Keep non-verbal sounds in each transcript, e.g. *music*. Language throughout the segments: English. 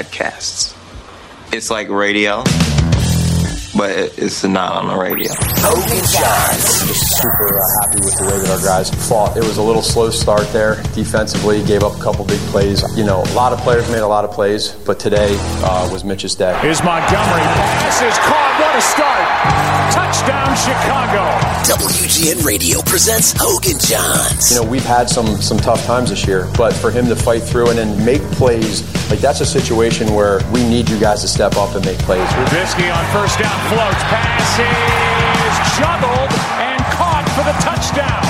Podcasts. It's like radio, but it's not on the radio. Hoge and Jahns. Just super uh, happy with the way that our guys fought. It was a little slow start there defensively. Gave up a couple big plays. You know, a lot of players made a lot of plays, but today uh, was Mitch's day. Is Montgomery pass is caught. What a start! Touchdown Chicago. WGN Radio presents Hoge and Jahns. You know, we've had some some tough times this year, but for him to fight through and then make plays, like that's a situation where we need you guys to step up and make plays. Trubisky on first down floats. Pass is juggled and caught for the touchdown.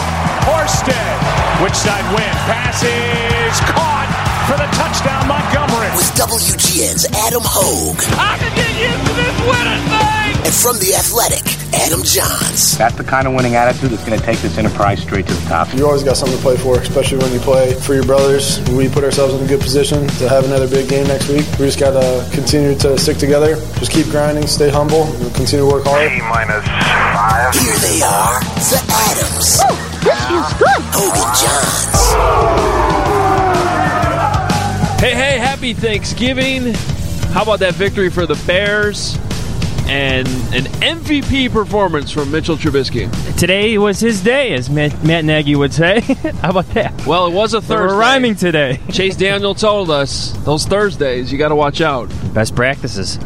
Horsted. Which side wins? Pass is caught for the touchdown. Montgomery. With WGN's Adam Hoge. I can get used to this winning thing. And from the Athletic, Adam Jahns. That's the kind of winning attitude that's going to take this enterprise straight to the top. You always got something to play for, especially when you play for your brothers. We put ourselves in a good position to have another big game next week. We just got to continue to stick together, just keep grinding, stay humble, and continue to work hard. A minus five. Here they are, the Adams. Oh, this feels good. Hogan Johns. Hey, hey, happy Thanksgiving. How about that victory for the Bears? And an MVP performance from Mitchell Trubisky. Today was his day, as Matt, Matt Nagy would say. *laughs* How about that? Well, it was a Thursday. We're rhyming today. *laughs* Chase Daniel told us those Thursdays, you got to watch out. Best practices.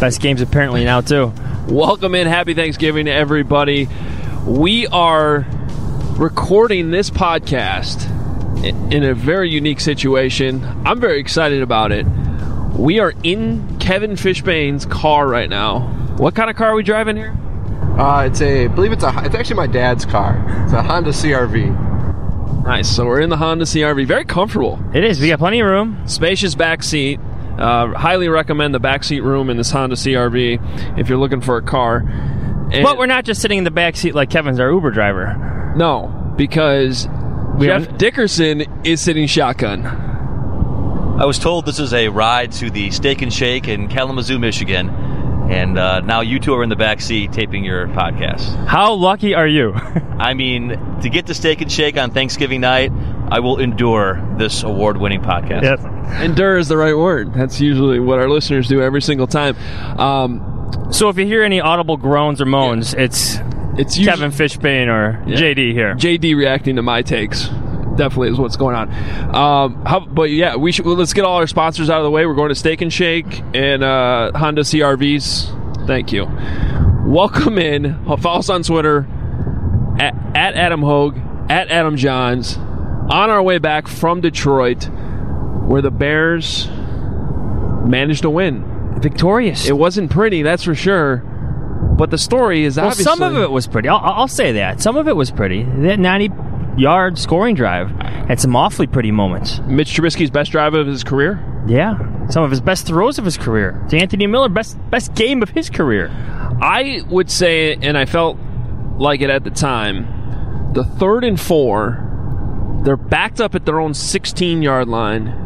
Best games apparently now, too. Welcome in. Happy Thanksgiving to everybody. We are recording this podcast in a very unique situation. I'm very excited about it. We are in Kevin Fishbain's car right now. What kind of car are we driving here? Uh, it's a, I believe it's a, it's actually my dad's car. It's a Honda CRV. Nice. So we're in the Honda CRV. Very comfortable. It is. We got plenty of room. Spacious back seat. Uh, highly recommend the back seat room in this Honda CRV if you're looking for a car. And but we're not just sitting in the back seat like Kevin's our Uber driver. No, because we Jeff are... Dickerson is sitting shotgun. I was told this is a ride to the Steak and Shake in Kalamazoo, Michigan, and uh, now you two are in the back seat taping your podcast. How lucky are you? *laughs* I mean, to get to Steak and Shake on Thanksgiving night, I will endure this award-winning podcast. Yep. Endure is the right word. That's usually what our listeners do every single time. Um, so if you hear any audible groans or moans, yeah. it's it's usually, Kevin Fishbain or yeah. JD here. JD reacting to my takes definitely is what's going on. Um, how, but yeah, we should well, let's get all our sponsors out of the way. We're going to Steak and Shake and uh, Honda CRVs. Thank you. Welcome in. Follow us on Twitter at, at Adam Hoge at Adam Jahns. On our way back from Detroit, where the Bears managed to win, victorious. It wasn't pretty, that's for sure. But the story is well, obviously some of it was pretty. I'll, I'll, say that some of it was pretty. That ninety yard scoring drive had some awfully pretty moments. Mitch Trubisky's best drive of his career. Yeah, some of his best throws of his career. To Anthony Miller, best best game of his career. I would say, and I felt like it at the time. The third and four, they're backed up at their own 16 yard line.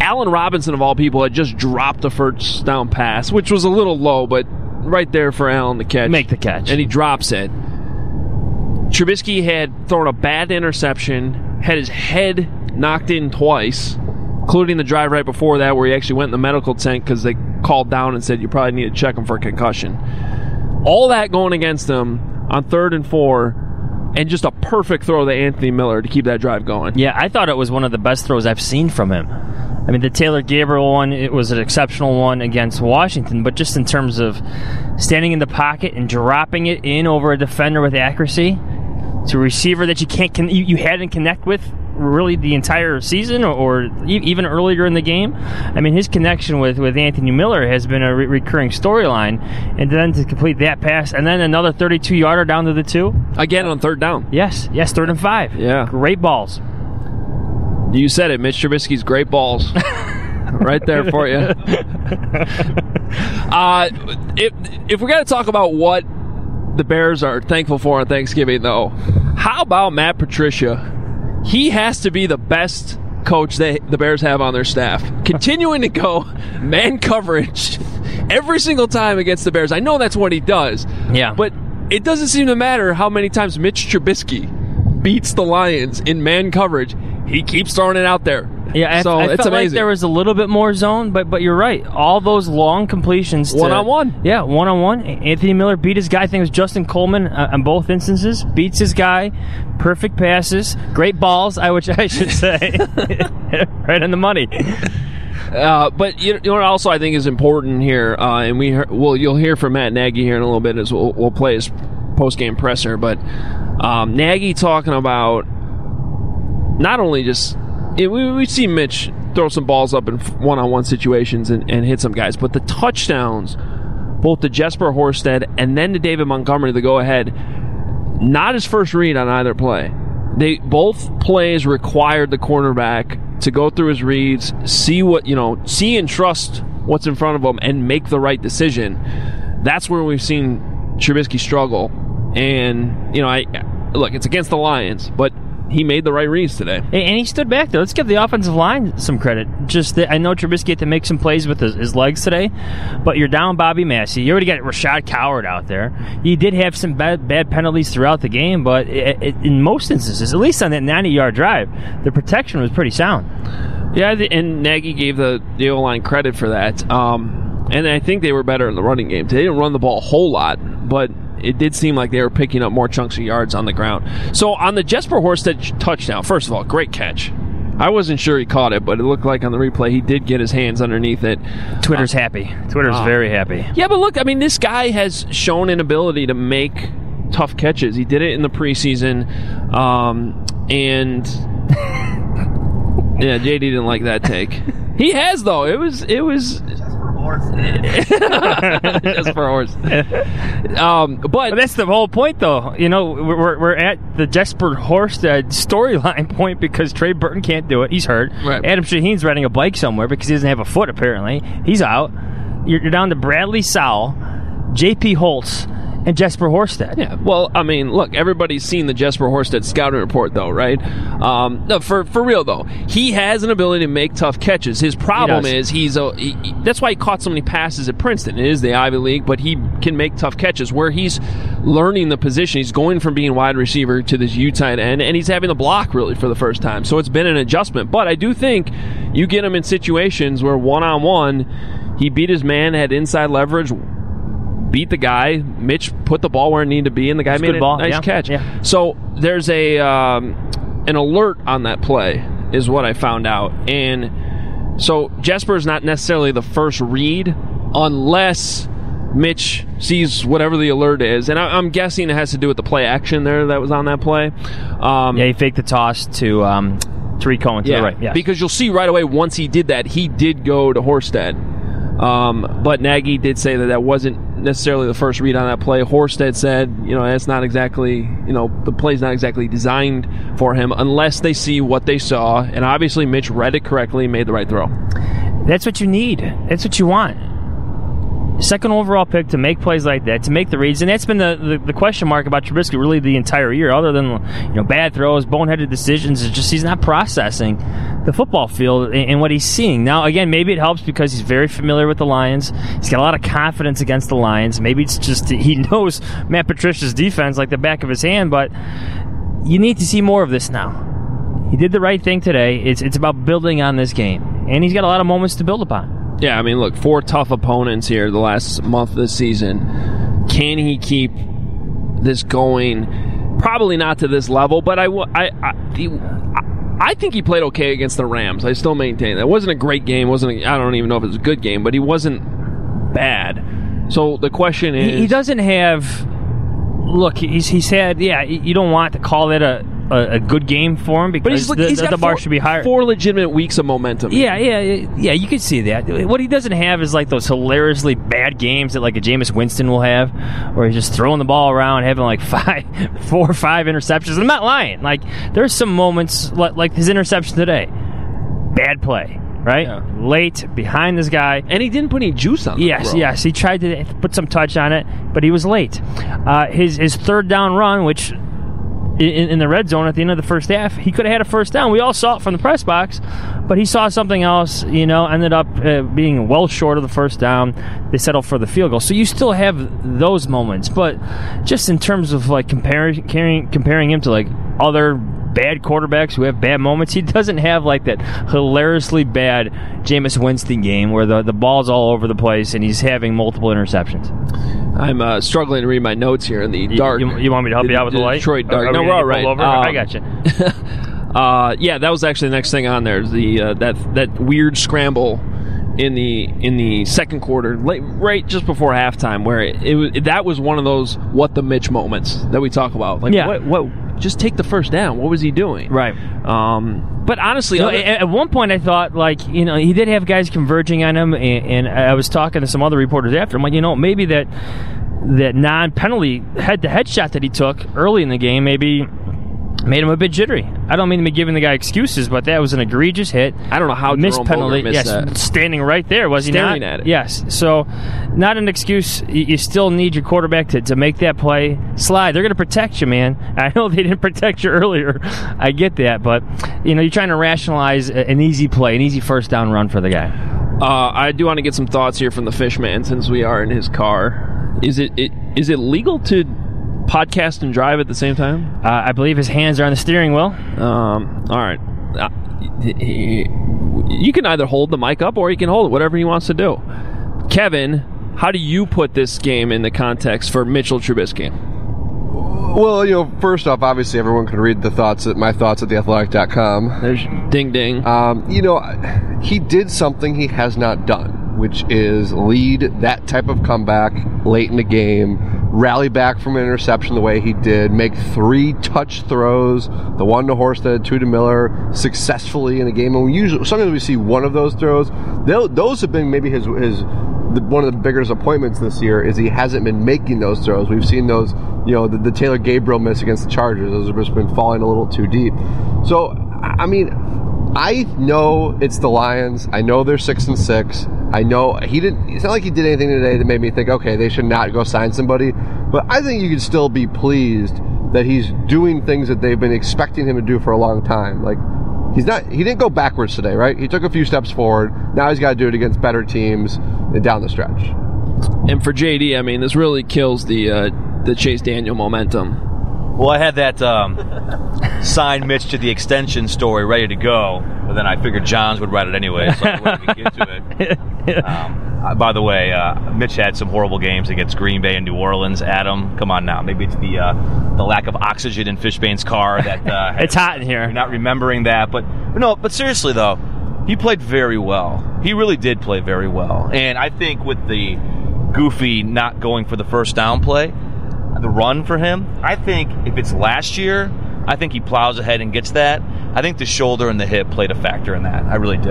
Allen Robinson, of all people, had just dropped a first down pass, which was a little low, but right there for Allen to catch. Make the catch. And he drops it. Trubisky had thrown a bad interception, had his head knocked in twice, including the drive right before that where he actually went in the medical tent because they called down and said you probably need to check him for concussion. All that going against him on third and four, and just a perfect throw to Anthony Miller to keep that drive going. Yeah, I thought it was one of the best throws I've seen from him. I mean, the Taylor Gabriel one, it was an exceptional one against Washington, but just in terms of standing in the pocket and dropping it in over a defender with accuracy to a receiver that you can't con- you, you hadn't connect with really the entire season or, or e- even earlier in the game. I mean, his connection with, with Anthony Miller has been a re- recurring storyline. And then to complete that pass, and then another 32 yarder down to the two. Again on third down. Yes, yes, third and five. Yeah. Great balls. You said it, Mitch Trubisky's great balls. *laughs* right there for you. *laughs* uh, if if we got to talk about what the Bears are thankful for on Thanksgiving, though, how about Matt Patricia? He has to be the best coach they the Bears have on their staff. Continuing to go *laughs* man coverage every single time against the Bears. I know that's what he does. Yeah. But it doesn't seem to matter how many times Mitch Trubisky beats the Lions in man coverage. He keeps throwing it out there. Yeah, so I, I it's felt like amazing. there was a little bit more zone, but but you're right. All those long completions, to- One on one. Yeah, one on one. Anthony Miller beat his guy. I think it was Justin Coleman uh, on both instances. Beats his guy. Perfect passes, great balls. I which *laughs* I should say, *laughs* right on the money. Uh, but you know what also I think is important here, uh, and we well you'll hear from Matt Nagy here in a little bit as we'll, we'll play his post game presser. But um, Nagy talking about not only just we we see Mitch throw some balls up in one on one situations and, and hit some guys, but the touchdowns, both to Jesper Horsted and then to David Montgomery, the go ahead, not his first read on either play. They both plays required the cornerback to go through his reads, see what you know, see and trust what's in front of him, and make the right decision. That's where we've seen Trubisky struggle. And you know, I look, it's against the Lions, but he made the right reads today. And and he stood back there. Let's give the offensive line some credit. Just that I know Trubisky had to make some plays with his, his legs today, but you're down Bobby Massie. You already got Rashaad Coward out there. You did have some bad bad penalties throughout the game, but it, it, in most instances, at least on that 90 yard drive, the protection was pretty sound. Yeah, and Nagy gave the the O line credit for that. Um, and I think they were better in the running game. They didn't run the ball a whole lot, but it did seem like they were picking up more chunks of yards on the ground. So on the Jesper Horsted touchdown, first of all, great catch. I wasn't sure he caught it, but it looked like on the replay he did get his hands underneath it. Twitter's happy. Twitter's Ah. very happy. Yeah, but look, I mean, this guy has shown an ability to make tough catches. He did it in the preseason, um, and *laughs* yeah, JD didn't like that take. He has though. It was it was *laughs* just for a horse. Um, but, But that's the whole point, though. You know, we're, we're at the Jesper Horsted storyline *laughs* point because Trey Burton can't do it. He's hurt. Right. Adam Shaheen's riding a bike somewhere because he doesn't have a foot, apparently. He's out. You're, you're down to Bradley Sowell, J.P. Holtz, and Jesper Horsted. Yeah, well, I mean, look, everybody's seen the Jesper Horsted scouting report, though, right? Um, no, for for real though, he has an ability to make tough catches. His problem He is he's a. He, that's why he caught so many passes at Princeton. It is the Ivy League, but he can make tough catches. Where he's learning the position, he's going from being wide receiver to this U tight end, and he's having the block really for the first time. So it's been an adjustment. But I do think you get him in situations where one on one, he beat his man, had inside leverage, beat the guy. Mitch put the ball where it needed to be, and the guy It's made a ball, nice yeah, catch. yeah. So there's a um, an alert on that play, is what I found out, and so Jesper is not necessarily the first read unless. Mitch sees whatever the alert is, and I, I'm guessing it has to do with the play action there that was on that play. Um, Yeah, he faked the toss to um, Tarik Cohen to yeah, the right. Yes. because you'll see right away once he did that, he did go to Horsted. Um, but Nagy did say that that wasn't necessarily the first read on that play. Horsted said, you know, that's not exactly, you know, the play's not exactly designed for him unless they see what they saw. And obviously, Mitch read it correctly, made the right throw. That's what you need. That's what you want. Second overall pick to make plays like that, to make the reads, and that's been the, the, the question mark about Trubisky really the entire year. Other than you know bad throws, boneheaded decisions, it's just he's not processing the football field and, and what he's seeing. Now, again, maybe it helps because he's very familiar with the Lions. He's got a lot of confidence against the Lions. Maybe it's just *laughs* he knows Matt Patricia's defense like the back of his hand. But you need to see more of this now. He did the right thing today. It's it's about building on this game, and he's got a lot of moments to build upon. Yeah, I mean, look, four tough opponents here the last month of the season. Can he keep this going? Probably not to this level, but I, I, I, the- I think he played okay against the Rams. I still maintain that. It wasn't a great game. wasn't I I don't even know if it was a good game, but he wasn't bad. So the question is, He, he doesn't have. Look, he's he's had. Yeah, you don't want to call it a, a, a good game for him because he's, the, he's the, the bar four, should be higher. Four legitimate weeks of momentum. Yeah, yeah, yeah, yeah. You can see that. What he doesn't have is like those hilariously bad games that like a Jameis Winston will have, where he's just throwing the ball around, having like *laughs* five, four or five interceptions. I'm not lying. Like there's some moments like, like his interception today, bad play. right? Late behind this guy, and he didn't put any juice on. Yes, throw. yes, he tried to put some touch on it, but he was late. Uh, his his third down run, which in, in, the red zone at the end of the first half, he could have had a first down. We all saw it from the press box, but he saw something else. You know, ended up uh, being well short of the first down. They settled for the field goal. So you still have those moments, but just in terms of like comparing comparing him to like other bad quarterbacks who have bad moments. He doesn't have like that hilariously bad Jameis Winston game where the, the ball's all over the place and he's having multiple interceptions. I'm uh, struggling to read my notes here in the dark. You, you want me to help you out with the, light? Detroit dark. Are no, we we're all. Over? Um, I got you. uh, yeah, that was actually the next thing on there. The uh, that that weird scramble in the in the second quarter, late, right just before halftime, where it, it, was that was one of those what the Mitch moments that we talk about. Like, Yeah. what, what just take the first down. What was he doing? Right. Um, but honestly, No, other- at at one point, I thought like you know he did have guys converging on him, and, and I was talking to some other reporters after. I'm like, you know, maybe that that non-penalty head-to-head shot that he took early in the game maybe made him a bit jittery. I don't mean to be giving the guy excuses, but that was an egregious hit. I don't know how missed Jerome penalty. Missed yes, that. standing right there was he not? at it. Yes. So, not an excuse. You, you still need your quarterback to, to make that play slide. They're going to protect you, man. *laughs* I know they didn't protect you earlier. *laughs* I get that, but you know you're trying to rationalize an easy play, an easy first down run for the guy. Uh, I do want to get some thoughts here from the Fishman since we are in his car. Is it, it is it legal to podcast and drive at the same time? Uh, I believe his hands are on the steering wheel. Um, all right. Uh, you can either hold the mic up or he can hold it, whatever he wants to do. Kevin, how do you put this game in the context for Mitchell Trubisky? Well, you know, first off, obviously everyone can read the thoughts at my thoughts at theathletic.com. There's ding ding. Um, you know, he did something he has not done, which is lead that type of comeback late in the game, rally back from an interception the way he did, make three touch throws, the one to Horsted, two to Miller, successfully in a game. And we usually sometimes we see one of those throws. Those have been maybe his his the, one of the bigger disappointments this year is he hasn't been making those throws. We've seen those, you know, the, the Taylor Gabriel miss against the Chargers. Those have just been falling a little too deep. So, I mean, I know it's the Lions. I know they're six and six. I know he didn't. It's not like he did anything today that made me think, okay, they should not go sign somebody. But I think you could still be pleased that he's doing things that they've been expecting him to do for a long time. Like he's not. He didn't go backwards today, right? He took a few steps forward. Now he's got to do it against better teams down the stretch. And for JD, I mean, this really kills the uh, the Chase Daniel momentum. Well, I had that um, sign Mitch to the extension story ready to go, but then I figured Jahns would write it anyway, so I wouldn't get into it. *laughs* Um, uh, by the way, uh, Mitch had some horrible games against Green Bay and New Orleans. Adam, come on now. Maybe it's the uh, the lack of oxygen in Fishbain's car that uh, *laughs* It's hot in here. you're not remembering that. But, but no, but seriously though, he played very well. He really did play very well, and I think with the goofy not going for the first down play, the run for him. I think if it's last year, I think he plows ahead and gets that. I think the shoulder and the hip played a factor in that. I really do.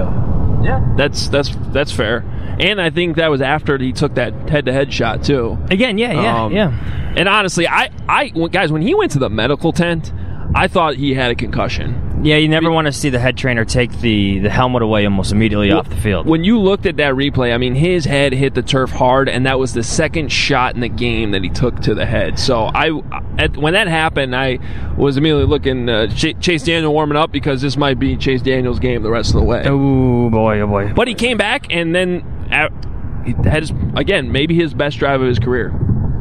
Yeah, that's that's that's fair. And I think that was after he took that head-to-head shot too. Again, yeah, yeah, Um, yeah. And honestly, I, I, guys, when he went to the medical tent, I thought he had a concussion. Yeah, you never want to see the head trainer take the, the helmet away almost immediately off the field. When you looked at that replay, I mean, his head hit the turf hard, and that was the second shot in the game that he took to the head. So I, at, when that happened, I was immediately looking uh, Ch- Chase Daniel warming up because this might be Chase Daniel's game the rest of the way. Oh boy, oh boy. But he came back, and then uh, he had his, again maybe his best drive of his career.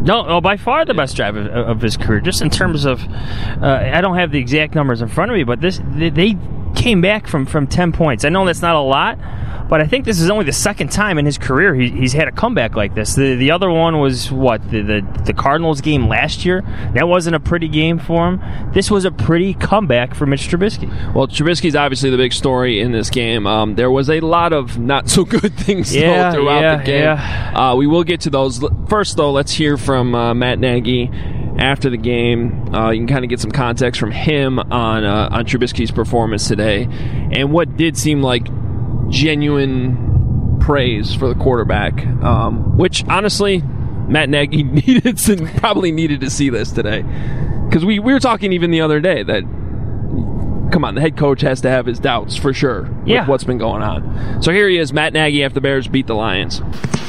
No, oh, by far the best drive of, of his career. Just in terms of, uh, I don't have the exact numbers in front of me, but this they, they came back from from ten points. I know that's not a lot, but I think this is only the second time in his career he, he's had a comeback like this. The the other one was what the, the the Cardinals game last year. That wasn't a pretty game for him. This was a pretty comeback for Mitch Trubisky. Well, Trubisky's obviously the big story in this game. Um, there was a lot of not so good *laughs* things though, throughout yeah, the game. yeah. Uh, we will get to those first, though. Let's hear from uh, Matt Nagy after the game. Uh, you can kind of get some context from him on uh, on Trubisky's performance today, and what did seem like genuine praise for the quarterback. Um, which honestly, Matt Nagy *laughs* needed probably needed to see this today because we, we were talking even the other day that come on, the head coach has to have his doubts for sure with Yeah. what's been going on. So here he is, Matt Nagy after the Bears beat the Lions.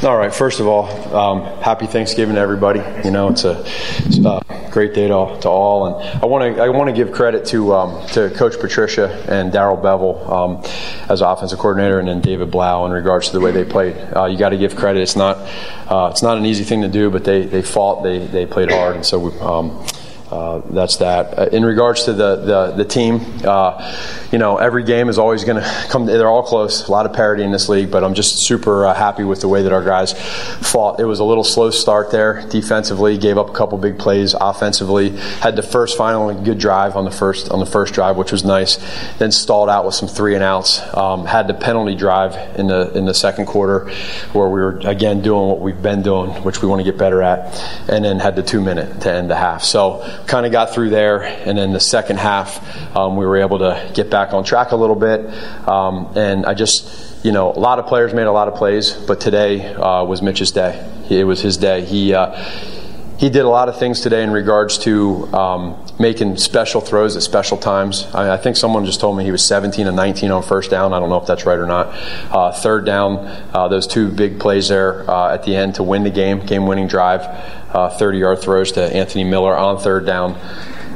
All right. First of all, um, happy Thanksgiving to everybody. You know, it's a, it's a great day to, to all, and I want to I want to give credit to um, to Coach Patricia and Darrell Bevell um, as offensive coordinator, and then David Blough in regards to the way they played. Uh, you got to give credit. It's not uh, it's not an easy thing to do, but they, they fought, they they played hard, and so we. Uh, that's that. Uh, in regards to the the, the team, uh, you know, every game is always going to come. They're all close. A lot of parity in this league, but I'm just super uh, happy with the way that our guys fought. It was a little slow start there defensively. Gave up a couple big plays offensively. Had the first final good drive on the first on the first drive, which was nice. Then stalled out with some three and outs. Um, had the penalty drive in the in the second quarter, where we were again doing what we've been doing, which we want to get better at, and then had the two minute to end the half. So kind of got through there, and then the second half, um, we were able to get back on track a little bit, um, and I just, you know, a lot of players made a lot of plays, but today uh, was Mitch's day. It was his day. He. Uh, he did a lot of things today in regards to um, making special throws at special times. I, I, think someone just told me he was 17 and 19 on first down. I don't know if that's right or not. Uh, third down, uh, those two big plays there uh, at the end to win the game, game-winning drive, 30-yard throws to Anthony Miller on third down.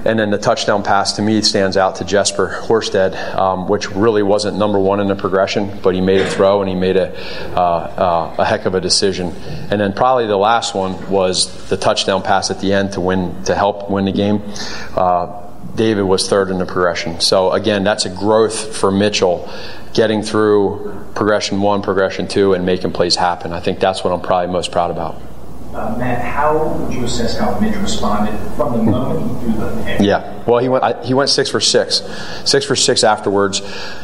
And then the touchdown pass to me stands out to Jesper Horsted, um, which really wasn't number one in the progression, but he made a throw and he made a, uh, uh, a heck of a decision. And then probably the last one was the touchdown pass at the end to win to help win the game. Uh, David was third in the progression. So again, that's a growth for Mitchell, getting through progression one, progression two, and making plays happen. I think that's what I'm probably most proud about. Uh, Matt, how would you assess how Mitch responded from the moment he threw the pick? Yeah, well, he went I, he went six for six, six for six afterwards.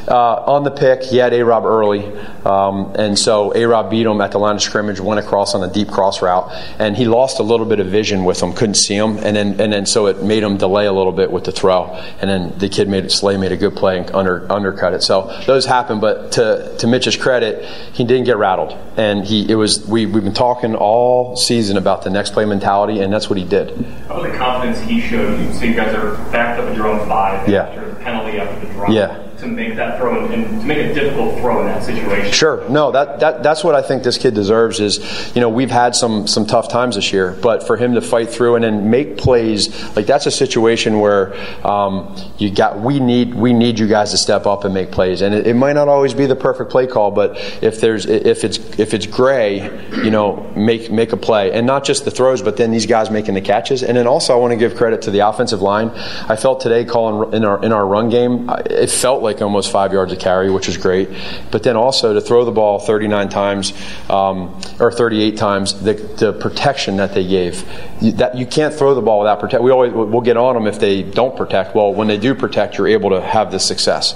Uh, on the pick, he had A Rob early, um, and so A Rob beat him at the line of scrimmage, went across on a deep cross route, and he lost a little bit of vision with him, couldn't see him, and then and then so it made him delay a little bit with the throw, and then the kid made it. Slay made a good play and under undercut it. So those happen, but to to Mitch's credit, he didn't get rattled, and he it was we we've been talking all season season about the next play mentality, and that's what he did. How about the confidence he showed you? So you guys are backed up at your own five yeah. after the penalty after the drop. Yeah. To make that throw and, to make a difficult throw in that situation. Sure. No, that, that that's what I think this kid deserves is, you know, we've had some some tough times this year, but for him to fight through and then make plays, like that's a situation where um, you got we need we need you guys to step up and make plays. And it, it might not always be the perfect play call, but if there's if it's if it's gray, you know, make make a play. And not just the throws, but then these guys making the catches. And then also I want to give credit to the offensive line. I felt today calling in our in our run game, it felt like almost five yards of carry, which is great. But then also to throw the ball 39 times um, or 38 times, the, the protection that they gave. You, that you can't throw the ball without protect. We always we'll get on them if they don't protect. Well, when they do protect, you're able to have the success.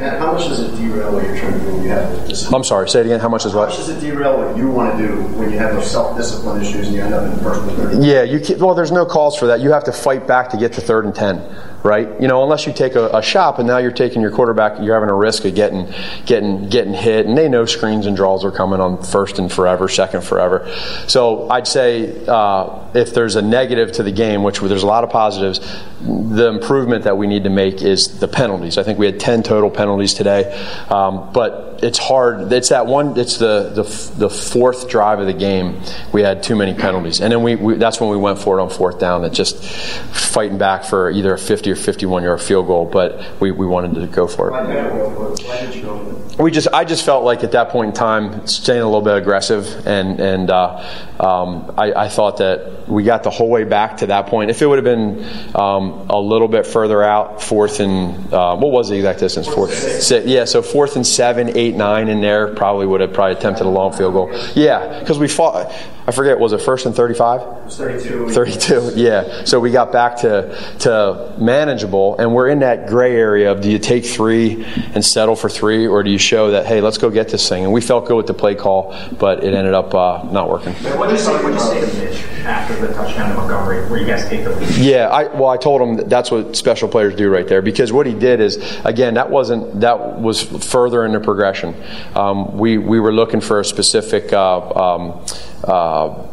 Matt, how much does it derail what you're trying to do when you have this? I'm sorry. Say it again. How much is what? How much does it derail what you want to do when you have those self-discipline issues and you end up in first and third? Yeah, you can, well, there's no calls for that. You have to fight back to get to third and ten, right? You know, unless you take a, a shot, and now you're taking your quarterback, you're having a risk of getting getting getting hit, and they know screens and draws are coming on first and forever, second forever. So I'd say uh, if there's a negative to the game, which there's a lot of positives, the improvement that we need to make is the penalties. I think we had 10 total penalties today, um, but it's hard. It's that one. It's the, the the fourth drive of the game. We had too many penalties, and then we, we that's when we went for it on fourth down. That just fighting back for either a 50 or 51 yard field goal, but we, we wanted to go for it. Why did you go for it? Why did you go with it? We just, I just felt like at that point in time, staying a little bit aggressive, and and uh, um, I, I thought that we got the whole way back to that point. If it would have been um, a little bit further out, fourth and uh, what was the exact distance? Fourth, six. yeah. So fourth and seven, eight, nine in there, probably would have probably attempted a long field goal. Yeah, because we fought. I forget, was it first and thirty-five? 32. 32, yeah. So we got back to to manageable, and we're in that gray area of do you take three and settle for three, or do you show that hey, let's go get this thing? And we felt good with the play call, but it ended up uh, not working. What did you say, what did you say to Mitch after the touchdown to Montgomery, where you guys take the lead? Yeah, I, well, I told him that that's what special players do right there because what he did is, again, that wasn't that was further in the progression. Um, we we were looking for a specific. Uh, um, uh,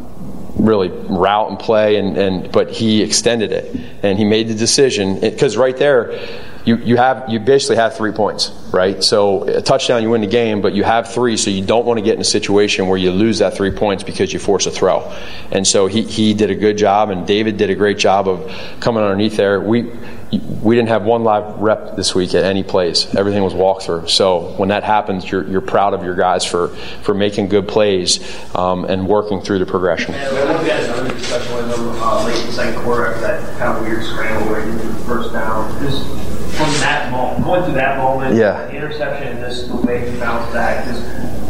really route and play and, and but he extended it and he made the decision because right there you, you have you basically have three points, right? So a touchdown, you win the game, but you have three, so you don't want to get in a situation where you lose that three points because you force a throw. And so he, he did a good job, and David did a great job of coming underneath there. We we didn't have one live rep this week at any plays. Everything was walkthrough. So when that happens, you're, you're proud of your guys for, for making good plays um, and working through the progression. And we looked at another discussion with them uh, late in the second quarter after that kind of weird scramble where he did the first down. Just from that moment, going through that moment, Yeah. the interception, and this the way he bounced back. Just,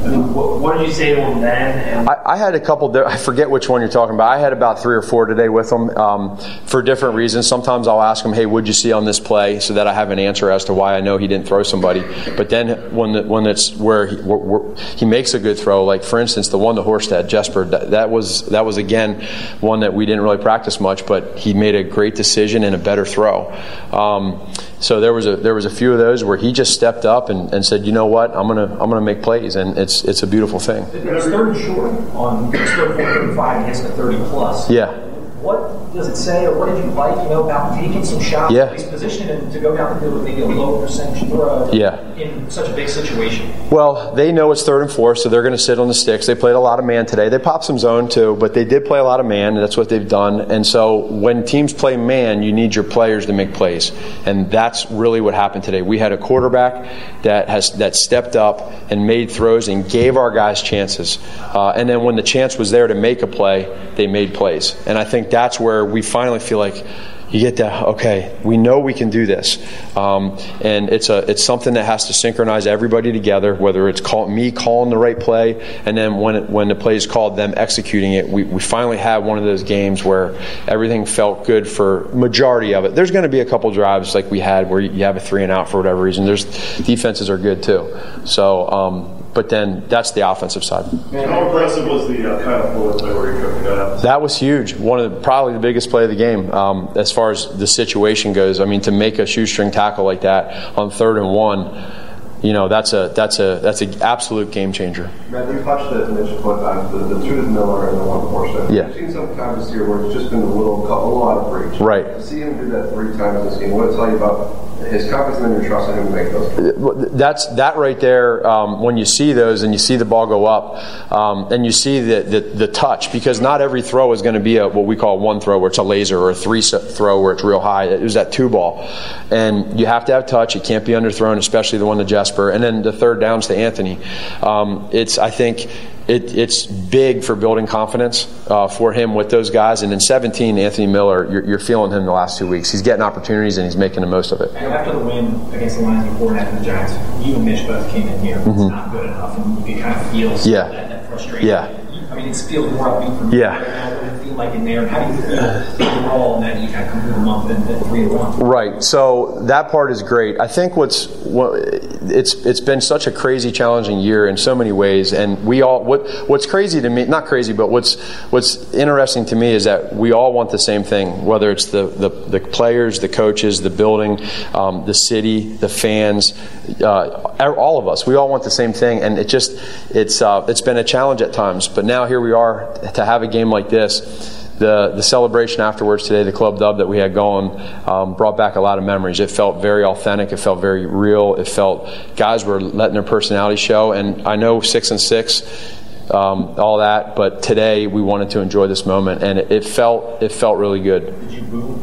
I mean, what, what did you say to him then? And I, I had a couple. I forget which one you're talking about. I had about three or four today with them um, for different reasons. Sometimes I'll ask them, "Hey, what'd you see on this play?" so that I have an answer as to why I know he didn't throw somebody. But then when the, when it's where he, where, where he makes a good throw, like for instance the one to Horsted, Jesper, that, that was that was again one that we didn't really practice much, but he made a great decision and a better throw. Um, so there was a there was a few of those where he just stepped up and, and said, you know what, I'm gonna I'm gonna make plays, and it's it's a beautiful thing. it was third short on third, four, third, and five against the 30 plus. Yeah. What does it say, or what did you like, you know, about taking some shots, Yeah. at least positioning him to go down the field with maybe a low percentage throw Yeah. in such a big situation? Well, they know it's third and fourth, so they're going to sit on the sticks. They played a lot of man today. They popped some zone too, but they did play a lot of man, and that's what they've done. And so when teams play man, you need your players to make plays, and that's really what happened today. We had a quarterback that has that stepped up and made throws and gave our guys chances. Uh, and then when the chance was there to make a play, they made plays. And I think that's where we finally feel like you get that? Okay we know we can do this. Um, and it's a it's something that has to synchronize everybody together whether it's call, me calling the right play and then when it, when the play is called them executing it. We, we finally have one of those games where everything felt good for majority of it. There's going to be a couple drives like we had where you have a three and out for whatever reason. There's defenses are good too. So um, but then that's the offensive side And how impressive was the uh, kind of bullet play where he cooked it up? that was huge. One of the, probably the biggest play of the game um, as far as the situation goes. I mean, to make a shoestring tackle like that on third and one, you know, that's a that's a that's an absolute game changer. Matt, you touched it and mentioned a times, the, the two to Miller and the one before Steph. Yeah. We've seen some times this year where it's just been a little, a lot of reach. Right. To see him do that three times this game, what does it tell you about his confidence and trust in him to make those? That's that right there. Um, when you see those and you see the ball go up, um, and you see the, the the touch, because not every throw is going to be a what we call one throw where it's a laser or a three throw where it's real high. It was that two ball, and you have to have touch. It can't be underthrown, especially the one to Jesper, and then the third downs to Anthony. Um, it's I think it, it's big for building confidence uh, for him with those guys. And in 17, Anthony Miller, you're, you're feeling him the last two weeks. He's getting opportunities and he's making the most of it. After the win against the Lions before and after the Giants, you and Mitch both came in here. It's Mhm. not good enough, and you can kind of feel Yeah. that, that frustration. Yeah. I mean, it feels more upbeat for me Yeah. Like in there? And how do you overall you kind of come through month and, three one? Right. So that part is great. I think what's what, it's it's been such a crazy, challenging year in so many ways, and we all what what's crazy to me, not crazy, but what's what's interesting to me is that we all want the same thing. Whether it's the the, the players, the coaches, the building, um, the city, the fans, uh, all of us, we all want the same thing, and it just it's uh, it's been a challenge at times. But now here we are to have a game like this the the celebration afterwards today, the club dub that we had going, um, brought back a lot of memories. It felt very authentic. It felt very real. It felt guys were letting their personality show. And I know six and six, um, all that, but today we wanted to enjoy this moment, and it, it felt it felt really good. Did you boo?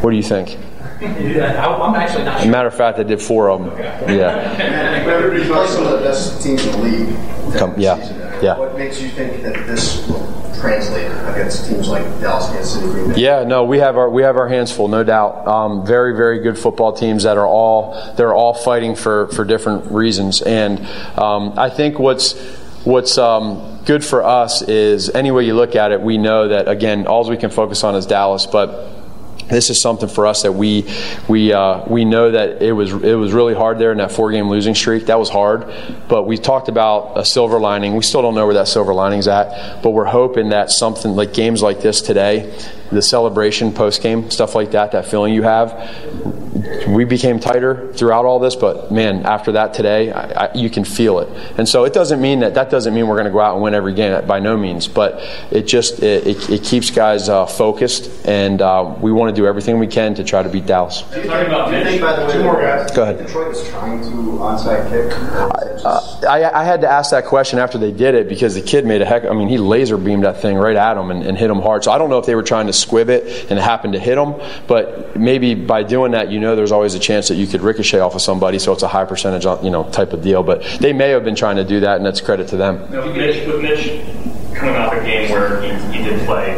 What do you think? Yeah, I'm actually not As a sure. matter of fact, I did four of them. Yeah, Man, you play some of the best teams in the league. Come- yeah, yeah. What makes you think that this will against teams like Dallas, Kansas City, Green Bay? Yeah, no, we have our we have our hands full, no doubt. Um, very, very good football teams that are all they're all fighting for for different reasons, and um, I think what's what's um, good for us is any way you look at it, we know that again, all we can focus on is Dallas, but this is something for us that we we uh, we know that it was it was really hard there in that four game losing streak. That was hard, but we talked about a silver lining. We still don't know where that silver lining's at, but we're hoping that something like games like this today, the celebration post game stuff like that, that feeling you have, we became tighter throughout all this, but man, after that today, I, I, you can feel it. And so it doesn't mean that that doesn't mean we're going to go out and win every game by no means, but it just it, it, it keeps guys uh, focused, and uh, we want to do everything we can to try to beat Dallas. Do you think, by the way, Two more guys. Go ahead. Detroit was trying to onside kick. Uh, I, I had to ask that question after they did it because the kid made a heck. I mean, he laser beamed that thing right at him and, and hit him hard. So I don't know if they were trying to squib it and it happened to hit him, but maybe by doing that, you know, there's always a chance that you could ricochet off of somebody. So it's a high percentage, you know, type of deal. But they may have been trying to do that, and that's credit to them. Now, with Mitch, with Mitch coming off a game where he, he did play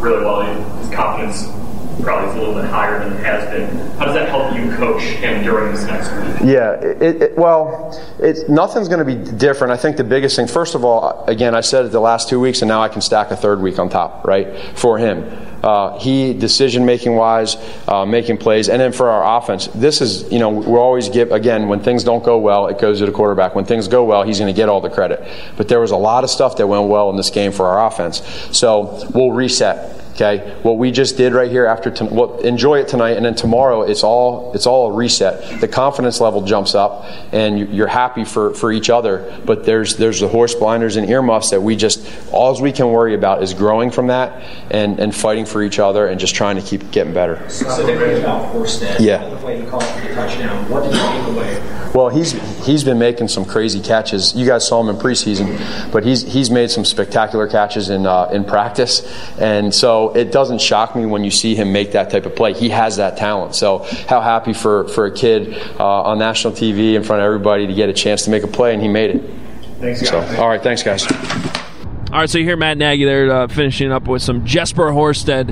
really well, his confidence probably is a little bit higher than it has been. How does that help you coach him during this next week? Yeah, it, it, well, it's nothing's going to be different. I think the biggest thing, first of all, again, I said it the last two weeks, and now I can stack a third week on top, right, for him. Uh, he decision making wise, uh, making plays, and then for our offense, this is you know we always give again when things don't go well, it goes to the quarterback. When things go well, he's going to get all the credit. But there was a lot of stuff that went well in this game for our offense, so we'll reset. Okay, what we just did right here after to, well, enjoy it tonight, and then tomorrow it's all it's all a reset. The confidence level jumps up, and you're happy for, for each other. But there's there's the horse blinders and earmuffs that we just all we can worry about is growing from that and and fighting for each other and just trying to keep getting better. Specifically about Horsted, Yeah. the way he called for the touchdown. What did you take away? Well, he's he's been making some crazy catches. You guys saw him in preseason, but he's he's made some spectacular catches in uh, in practice, and so it doesn't shock me when you see him make that type of play. He has that talent. So how happy for for a kid uh, on national TV in front of everybody to get a chance to make a play, and he made it. Thanks, So all right, thanks guys. All right, so you hear Matt Nagy there uh, finishing up with some Jesper Horsted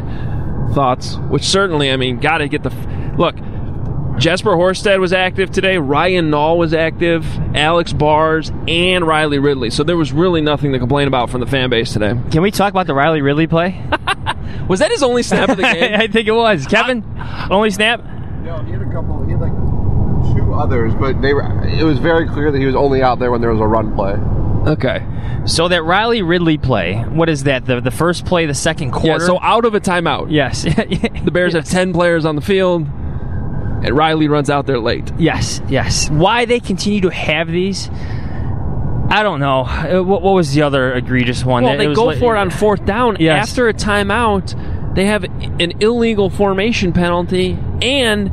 thoughts, which certainly, I mean, got to get the. Look, Jesper Horsted was active today. Ryan Nall was active. Alex Bars and Riley Ridley. So there was really nothing to complain about from the fan base today. Can we talk about the Riley Ridley play? *laughs* was that his only snap of the *laughs* game? I think it was. Kevin, only snap. No, he had a couple. He had like two others, but they were. It was very clear that he was only out there when there was a run play. Okay. So that Riley Ridley play, what is that? The the first play, the second quarter. Yeah, so out of a timeout. Yes. *laughs* the Bears have 10 players on the field, and Riley runs out there late. Yes, yes. Why they continue to have these? I don't know. Uh, What, what was the other egregious one? Well, It they was go for it on fourth down. Yes. After a timeout, they have an illegal formation penalty, and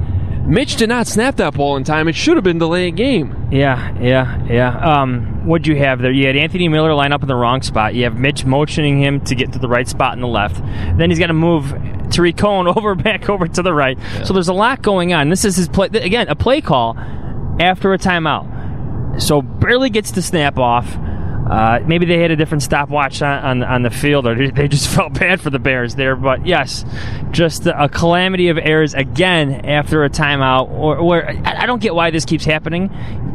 Mitch did not snap that ball in time. It should have been delayed game. Yeah, yeah, yeah. Um, what'd you have there? You had Anthony Miller line up in the wrong spot. You have Mitch motioning him to get to the right spot in the left. Then he's got to move Tarik Cohen *laughs* over back over to the right. So there's a lot going on. This is his play again, a play call after a timeout. So barely gets the snap off. Uh, maybe they had a different stopwatch on, on on the field, or they just *laughs* felt bad for the Bears there. But yes, just a calamity of errors again after a timeout. Or where I don't get why this keeps happening.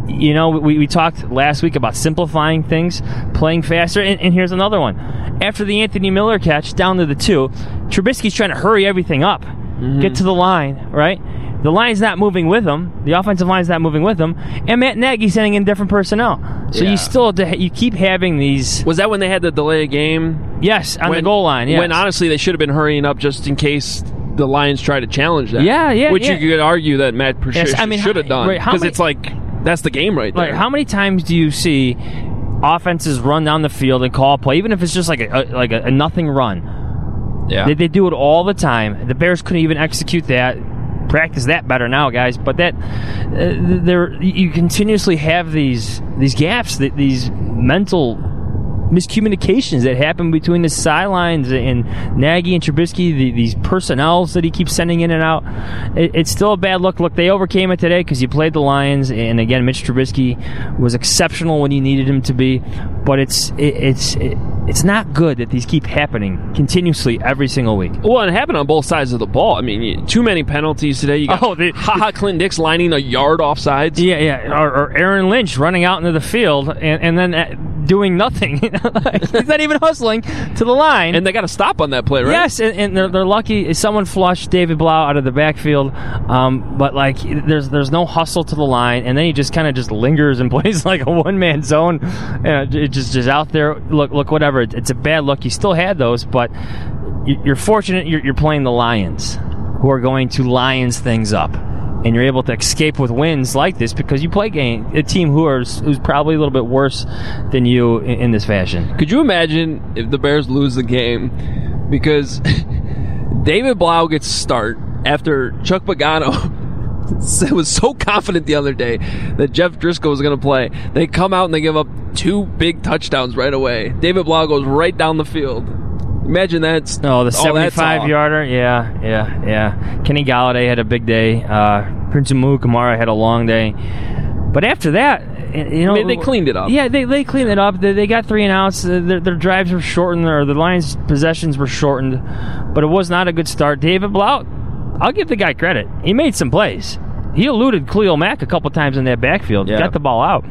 You know, we, we talked last week about simplifying things, playing faster, and, and here's another one. After the Anthony Miller catch down to the two, Trubisky's trying to hurry everything up, get to the line, right? The line's not moving with him. The offensive line's not moving with him, and Matt Nagy's sending in different personnel. So Yeah. you still you keep having these. Was that when they had the delay game? Yes, on the goal line. Yes. When honestly they should have been hurrying up just in case the Lions try to challenge that. Yeah, yeah, Which yeah. you could argue that Matt Patricia Yes, I mean, should have done right, because many- it's like that's the game right there. Like, how many times do you see offenses run down the field and call play, even if it's just like a, a- like a, a nothing run? Yeah. They, they do it all the time. The Bears couldn't even execute that. Practice that better now, guys. But that uh, there, you continuously have these these gaps, that these mental miscommunications that happen between the sidelines and Nagy and Trubisky, the, these personnels that he keeps sending in and out. It, it's still a bad look. Look, they overcame it today because you played the Lions, and again, Mitch Trubisky was exceptional when you needed him to be. But it's it, it's it, it's not good that these keep happening continuously every single week. Well, it happened on both sides of the ball. I mean, too many penalties today. You got Oh, the- haha Clinton-Dix lining a yard off sides. Yeah, yeah. Or, or Aaron Lynch running out into the field and, and then uh, doing nothing. *laughs* *laughs* He's not even hustling to the line. And they got to stop on that play, right? Yes, and, and they're, they're lucky. Someone flushed David Blough out of the backfield, um, but like there's there's no hustle to the line, and then he just kind of just lingers and *laughs* plays like a one man zone, And j- just just out there. Look, look, whatever. It's a bad look. You still had those, but you- you're fortunate you're, you're playing the Lions, who are going to Lions things up. And you're able to escape with wins like this because you play game, a team who are who's probably a little bit worse than you in, in this fashion. Could you imagine if the Bears lose the game because *laughs* David Blough gets start after Chuck Pagano *laughs* was so confident the other day that Jeff Driskel was going to play. They come out and they give up two big touchdowns right away. David Blough goes right down the field. Imagine that's oh the 75 yarder. Yeah, yeah, yeah. Kenny Golladay had a big day. Uh, Prince Amukamara had a long day. But after that, you know, I mean, they cleaned it up. Yeah, they, they cleaned it up. They, they got three and outs. Their, their drives were shortened, or the Lions' possessions were shortened. But it was not a good start. David Blough, I'll give the guy credit. He made some plays. He eluded Khalil Mack a couple times in that backfield. Yeah. Got the ball out.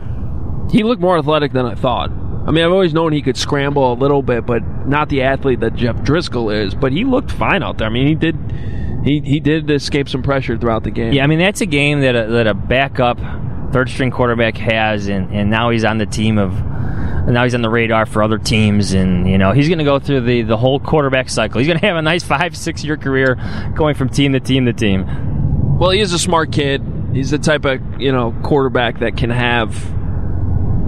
He looked more athletic than I thought. I mean, I've always known he could scramble a little bit, but not the athlete that Jeff Driskel is. But he looked fine out there. I mean, he did he he did escape some pressure throughout the game. Yeah, I mean that's a game that a, that a backup third string quarterback has, and, and now he's on the team of. Now he's on the radar for other teams, and you know he's going to go through the, the whole quarterback cycle. He's going to have a nice five six year career, going from team to team to team. Well, he is a smart kid. He's the type of you know quarterback that can have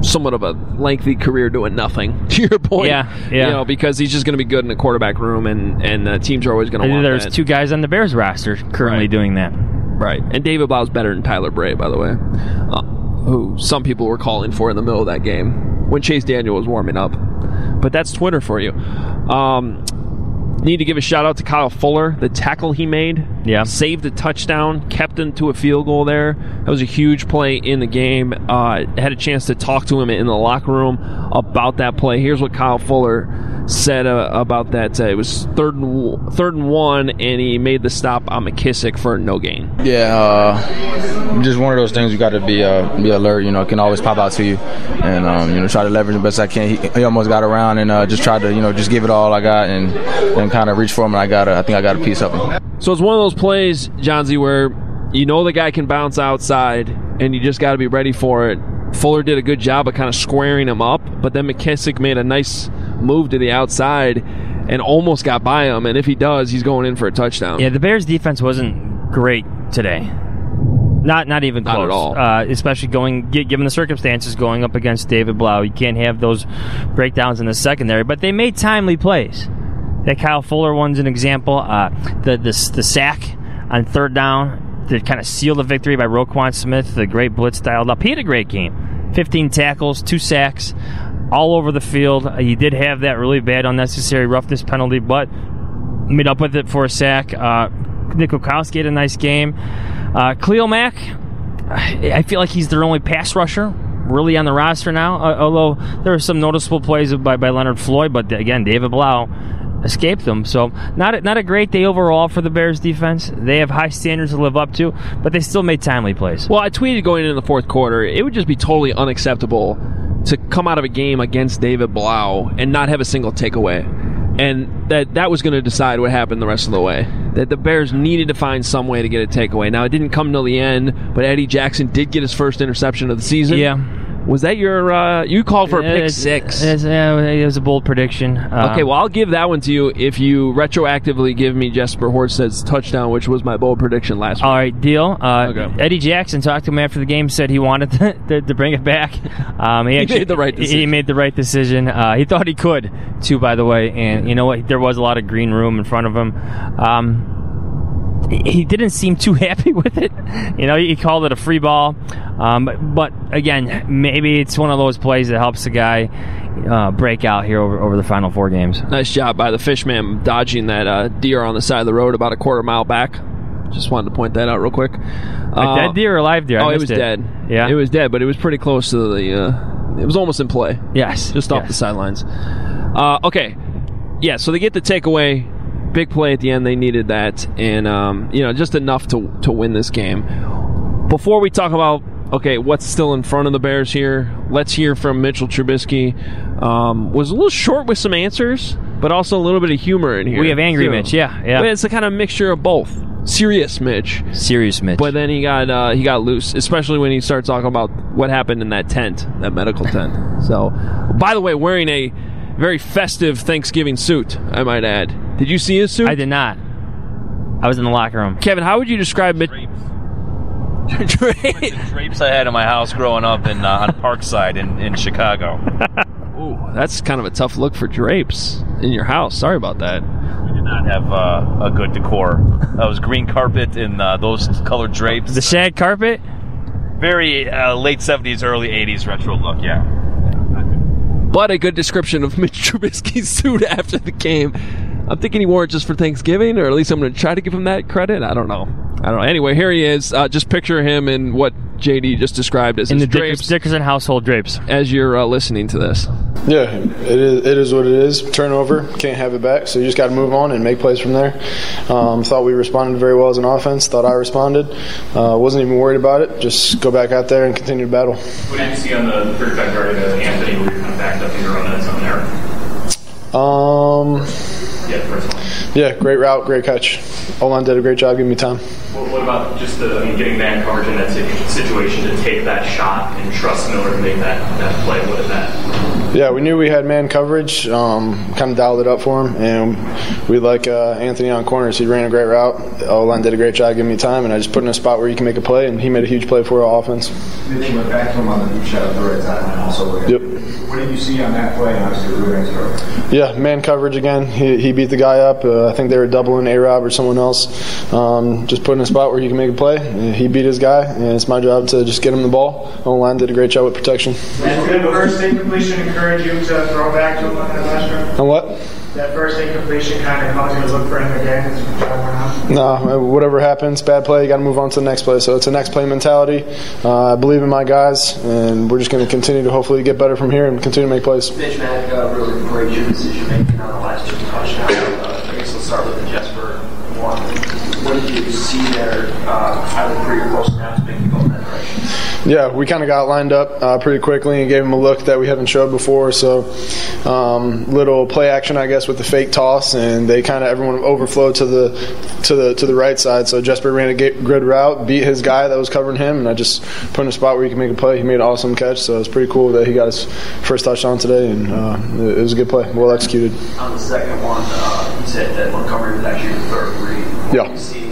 somewhat of a lengthy career doing nothing. *laughs* To your point, Yeah, yeah. You know, because he's just going to be good in the quarterback room, and and uh, teams are always going to want There's that. two guys on the Bears roster currently Right. doing that. Right. And David Blough's better than Tyler Bray, by the way, uh, who some people were calling for in the middle of that game when Chase Daniel was warming up. But that's Twitter for you. Um, need to give a shout out to Kyle Fuller, the tackle he made. Yeah. Saved a touchdown, kept him to a field goal there. That was a huge play in the game. Uh, had a chance to talk to him in the locker room about that play. Here's what Kyle Fuller said uh, about that. Uh, it was third and w- third and one, and he made the stop on McKissic for no gain. Yeah, uh, just one of those things you got to be uh, be alert. You know, it can always pop out to you, and um, you know, try to leverage the best I can. He, he almost got around and uh, just tried to you know just give it all I got and and kind of reach for him. And I got I think I got a piece of him. So it's one of those plays, John Z, where you know the guy can bounce outside, and you just got to be ready for it. Fuller did a good job of kind of squaring him up, but then McKissic made a nice move to the outside and almost got by him. And if he does, he's going in for a touchdown. Yeah, the Bears defense wasn't great today. Not not even Not close. at all. Uh, especially going given the circumstances going up against David Blough, you can't have those breakdowns in the secondary. But they made timely plays. That Kyle Fuller one's an example. Uh, the, the the sack on third down to kind of seal the victory by Roquan Smith, the great blitz dialed up. He had a great game. 15 tackles, two sacks, all over the field. He did have that really bad unnecessary roughness penalty, but made up with it for a sack. Uh, Nick Kwiatkoski had a nice game. Uh, Khalil Mack, I feel like he's their only pass rusher really on the roster now. Uh, although there are some noticeable plays by, by Leonard Floyd, but again, David Blough escaped them. So not a, not a great day overall for the Bears defense. They have high standards to live up to, but they still made timely plays. Well, I tweeted going into the fourth quarter, it would just be totally unacceptable to come out of a game against David Blough and not have a single takeaway. And that that was going to decide what happened the rest of the way. That the Bears needed to find some way to get a takeaway. Now it didn't come till the end, but Eddie Jackson did get his first interception of the season. Yeah. Was that your? Uh, you called for a pick It's- six. it's- yeah, it was a bold prediction. Uh, Okay, well, I'll give that one to you if you retroactively give me Jesper Horsted's touchdown, which was my bold prediction last week. All right, deal. Uh, Okay. Eddie Jackson talked to him after the game, said he wanted to, *laughs* to, to bring it back. *laughs* Um, he, He made the right He decision. made the right decision. Uh, he thought he could, too, by the way. And you know what? There was a lot of green room in front of him. Um, he- didn't seem too *laughs* happy with it. You know, he called it a free ball. Um, but again, maybe it's one of those plays that helps the guy uh, break out here over, over the final four games. Nice job by the fishman dodging that uh, deer on the side of the road about a quarter mile back. Just wanted to point that out real quick. A dead deer or live deer? I oh, it was it. dead. Yeah? it was dead, but it was pretty close to the. Uh, it was almost in play. Yes, just off yes. the sidelines. Uh, okay, yeah. So they get the takeaway. Big play at the end. They needed that, and um, you know, just enough to to win this game. Before we talk about okay, what's still in front of the Bears here? Let's hear from Mitchell Trubisky. Um, was a little short with some answers, but also a little bit of humor in here. We have angry too. Mitch, yeah, yeah. But it's a kind of mixture of both. Serious Mitch, Serious Mitch. but then he got uh, he got loose, especially when he starts talking about what happened in that tent, that medical tent. So, by the way, wearing a very festive Thanksgiving suit, I might add. Did you see his suit? I did not. I was in the locker room. Kevin, how would you describe Mitch? drapes *laughs* drapes I had in my house growing up in uh, on Parkside in, in Chicago. *laughs* Ooh, that's kind of a tough look for drapes in your house. Sorry about that. We did not have uh, a good decor. That was green carpet and uh, those colored drapes. The shag carpet? Very uh, late 70s, early 80s retro look, yeah. But a good description of *laughs* Mitch Trubisky's suit after the game. I'm thinking he wore it just for Thanksgiving, or at least I'm going to try to give him that credit. I don't know. I don't know. Anyway, here he is. Uh, just picture him in what JD just described as in his the drapes Dickers, Dickerson household drapes. as you're uh, listening to this. Yeah, it is, it is what it is. Turnover, can't have it back, so you just got to move on and make plays from there. Um, thought we responded very well as an offense. Thought I responded. Uh, wasn't even worried about it. Just go back out there and continue to battle. What did you see on the third time guarding of Anthony where you kind of backed up in your own end zone there? Um, Yeah, first. Yeah, great route, great catch. O-line did a great job giving me time. What, what about just the, I mean, getting man coverage in that situation to take that shot and trust Miller to make that, that play? What did that? Yeah, we knew we had man coverage. Um, kind of dialed it up for him, and we like uh, Anthony on corners. He ran a great route. O line did a great job giving me time, and I just put in a spot where you can make a play, and he made a huge play for our offense. Mitch went back to him on the deep shot at the right time and also Yep. What did you see on that play? Obviously, we were Yeah, man coverage again. He, he beat the guy up. Uh, I think they were doubling A Rob or someone else. Um, just put in a spot where he can make a play. He beat his guy, and it's my job to just get him the ball. O line did a great job with protection. Did the first incompletion encourage you to throw back to him on that last drive? And what? That first incompletion kind of caused you to look for him again as the drive went on? No, uh, whatever happens, bad play, you got to move on to the next play. So it's a next play mentality. Uh, I believe in my guys, and we're just going to continue to hopefully get better from here and continue to make plays. Mitch Mack uh, really praised your decision making on the last two touchdowns. Uh, I guess let's start with the Jesper one. What did you see there, uh, either or post snap, to make you go in that direction? Yeah, we kind of got lined up uh, pretty quickly and gave him a look that we haven't showed before. So, um, little play action, I guess, with the fake toss, and they kind of everyone overflowed to the to the to the right side. So Jesper ran a good route, beat his guy that was covering him, and I just put in a spot where he could make a play. He made an awesome catch, so it was pretty cool that he got his first touchdown today, and uh, it it was a good play, well executed. On the second one, uh, you said that Montgomery was actually your third read. Yeah.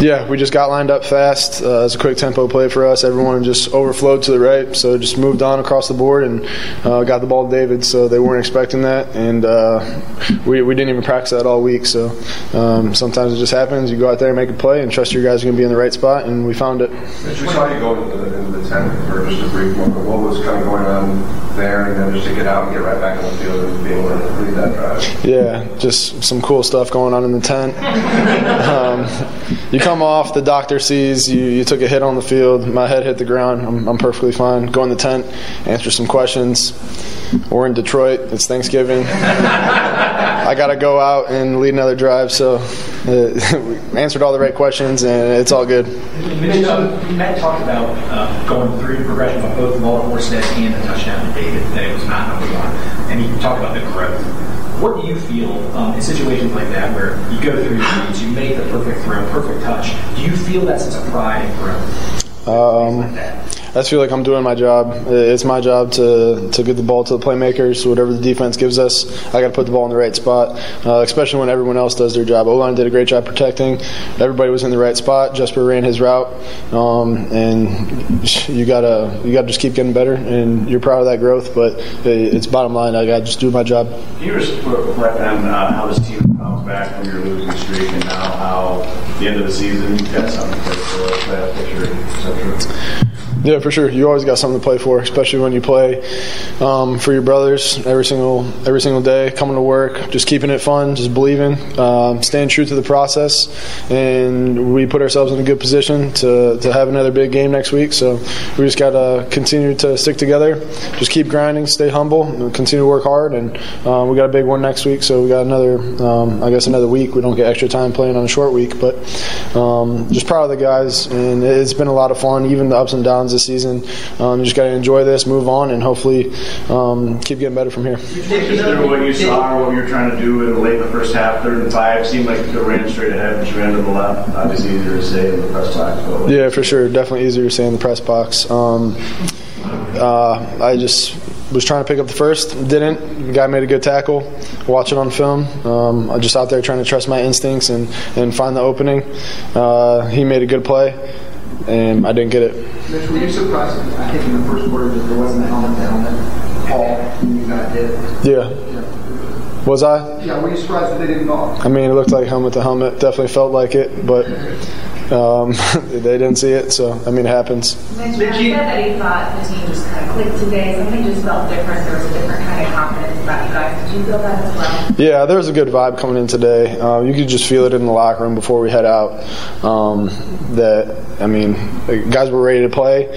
Yeah, we just got lined up fast. Uh, it was a quick tempo play for us. Everyone just overflowed to the right, so just moved on across the board and uh, got the ball to David. So they weren't expecting that, and uh, we, we didn't even practice that all week. So um, sometimes it just happens. You go out there and make a play, and trust your guys are going to be in the right spot, and we found it. Mitch, we saw you go into the, into the tent for just a brief moment. What was kind of going on there, and then just to get out and get right back on the field and be able to lead that drive? Yeah, just some cool stuff going on in the tent. *laughs* Um, you come off, the doctor sees you, you took a hit on the field. My head hit the ground. I'm, I'm perfectly fine. Go in the tent, answer some questions. We're in Detroit. It's Thanksgiving. I got to go out and lead another drive. So, uh, *laughs* we answered all the right questions, and it's all good. Mitch, um, Matt talked about uh, going through the progression of both Muller Horsted and the touchdown to That it was not number one. And you talk about the growth. What do you feel um, in situations like that where you go through your reads, you make the perfect throw, perfect touch? Do you feel that sense of pride and growth? Um, I just feel like I'm doing my job. It's my job to, to get the ball to the playmakers. Whatever the defense gives us, I got to put the ball in the right spot, uh, especially when everyone else does their job. O line did a great job protecting. Everybody was in the right spot. Jesper ran his route, um, and you gotta you gotta just keep getting better. And you're proud of that growth, but it's bottom line. I got to just do my job. Can you just reflect on uh, how this team comes back from your losing streak and now how the end of the season you've got something to play for, playoff picture, etc. Yeah, for sure. You always got something to play for, especially when you play um, for your brothers every single every single day. Coming to work, just keeping it fun, just believing, um, staying true to the process, and we put ourselves in a good position to, to have another big game next week. So we just got to continue to stick together, just keep grinding, stay humble, continue to work hard. And um, we got a big one next week, so we got another, um, I guess, another week. We don't get extra time playing on a short week, but um, just proud of the guys, and it's been a lot of fun, even the ups and downs this season. Um, you just got to enjoy this, move on, and hopefully um, keep getting better from here. Through what you saw or what you were trying to do in the late in the first half, third and five, seemed like you ran straight ahead, but you ran to the left. Obviously easier to say in the press box. But Yeah, for sure. Definitely easier to say in the press box. Um, uh, I just was trying to pick up the first, didn't. The guy made a good tackle. Watch it on film. Um, I'm just out there trying to trust my instincts and, and find the opening. Uh, he made a good play, and I didn't get it. Mitch, were you surprised, I think, in the first quarter that there wasn't a helmet to helmet call when you got hit? Yeah. Was I? Yeah, were you surprised that they didn't call? I mean, it looked like helmet to helmet. Definitely felt like it, but um, *laughs* they didn't see it. So I mean, it happens. Mitch, Mitch said that he thought the team just kind of clicked today. Something just felt different. There was a different kind of confidence about you guys. Did you feel that as well? Yeah, there was a good vibe coming in today. Uh, you could just feel it in the locker room before we head out. Um, that I mean, the guys were ready to play.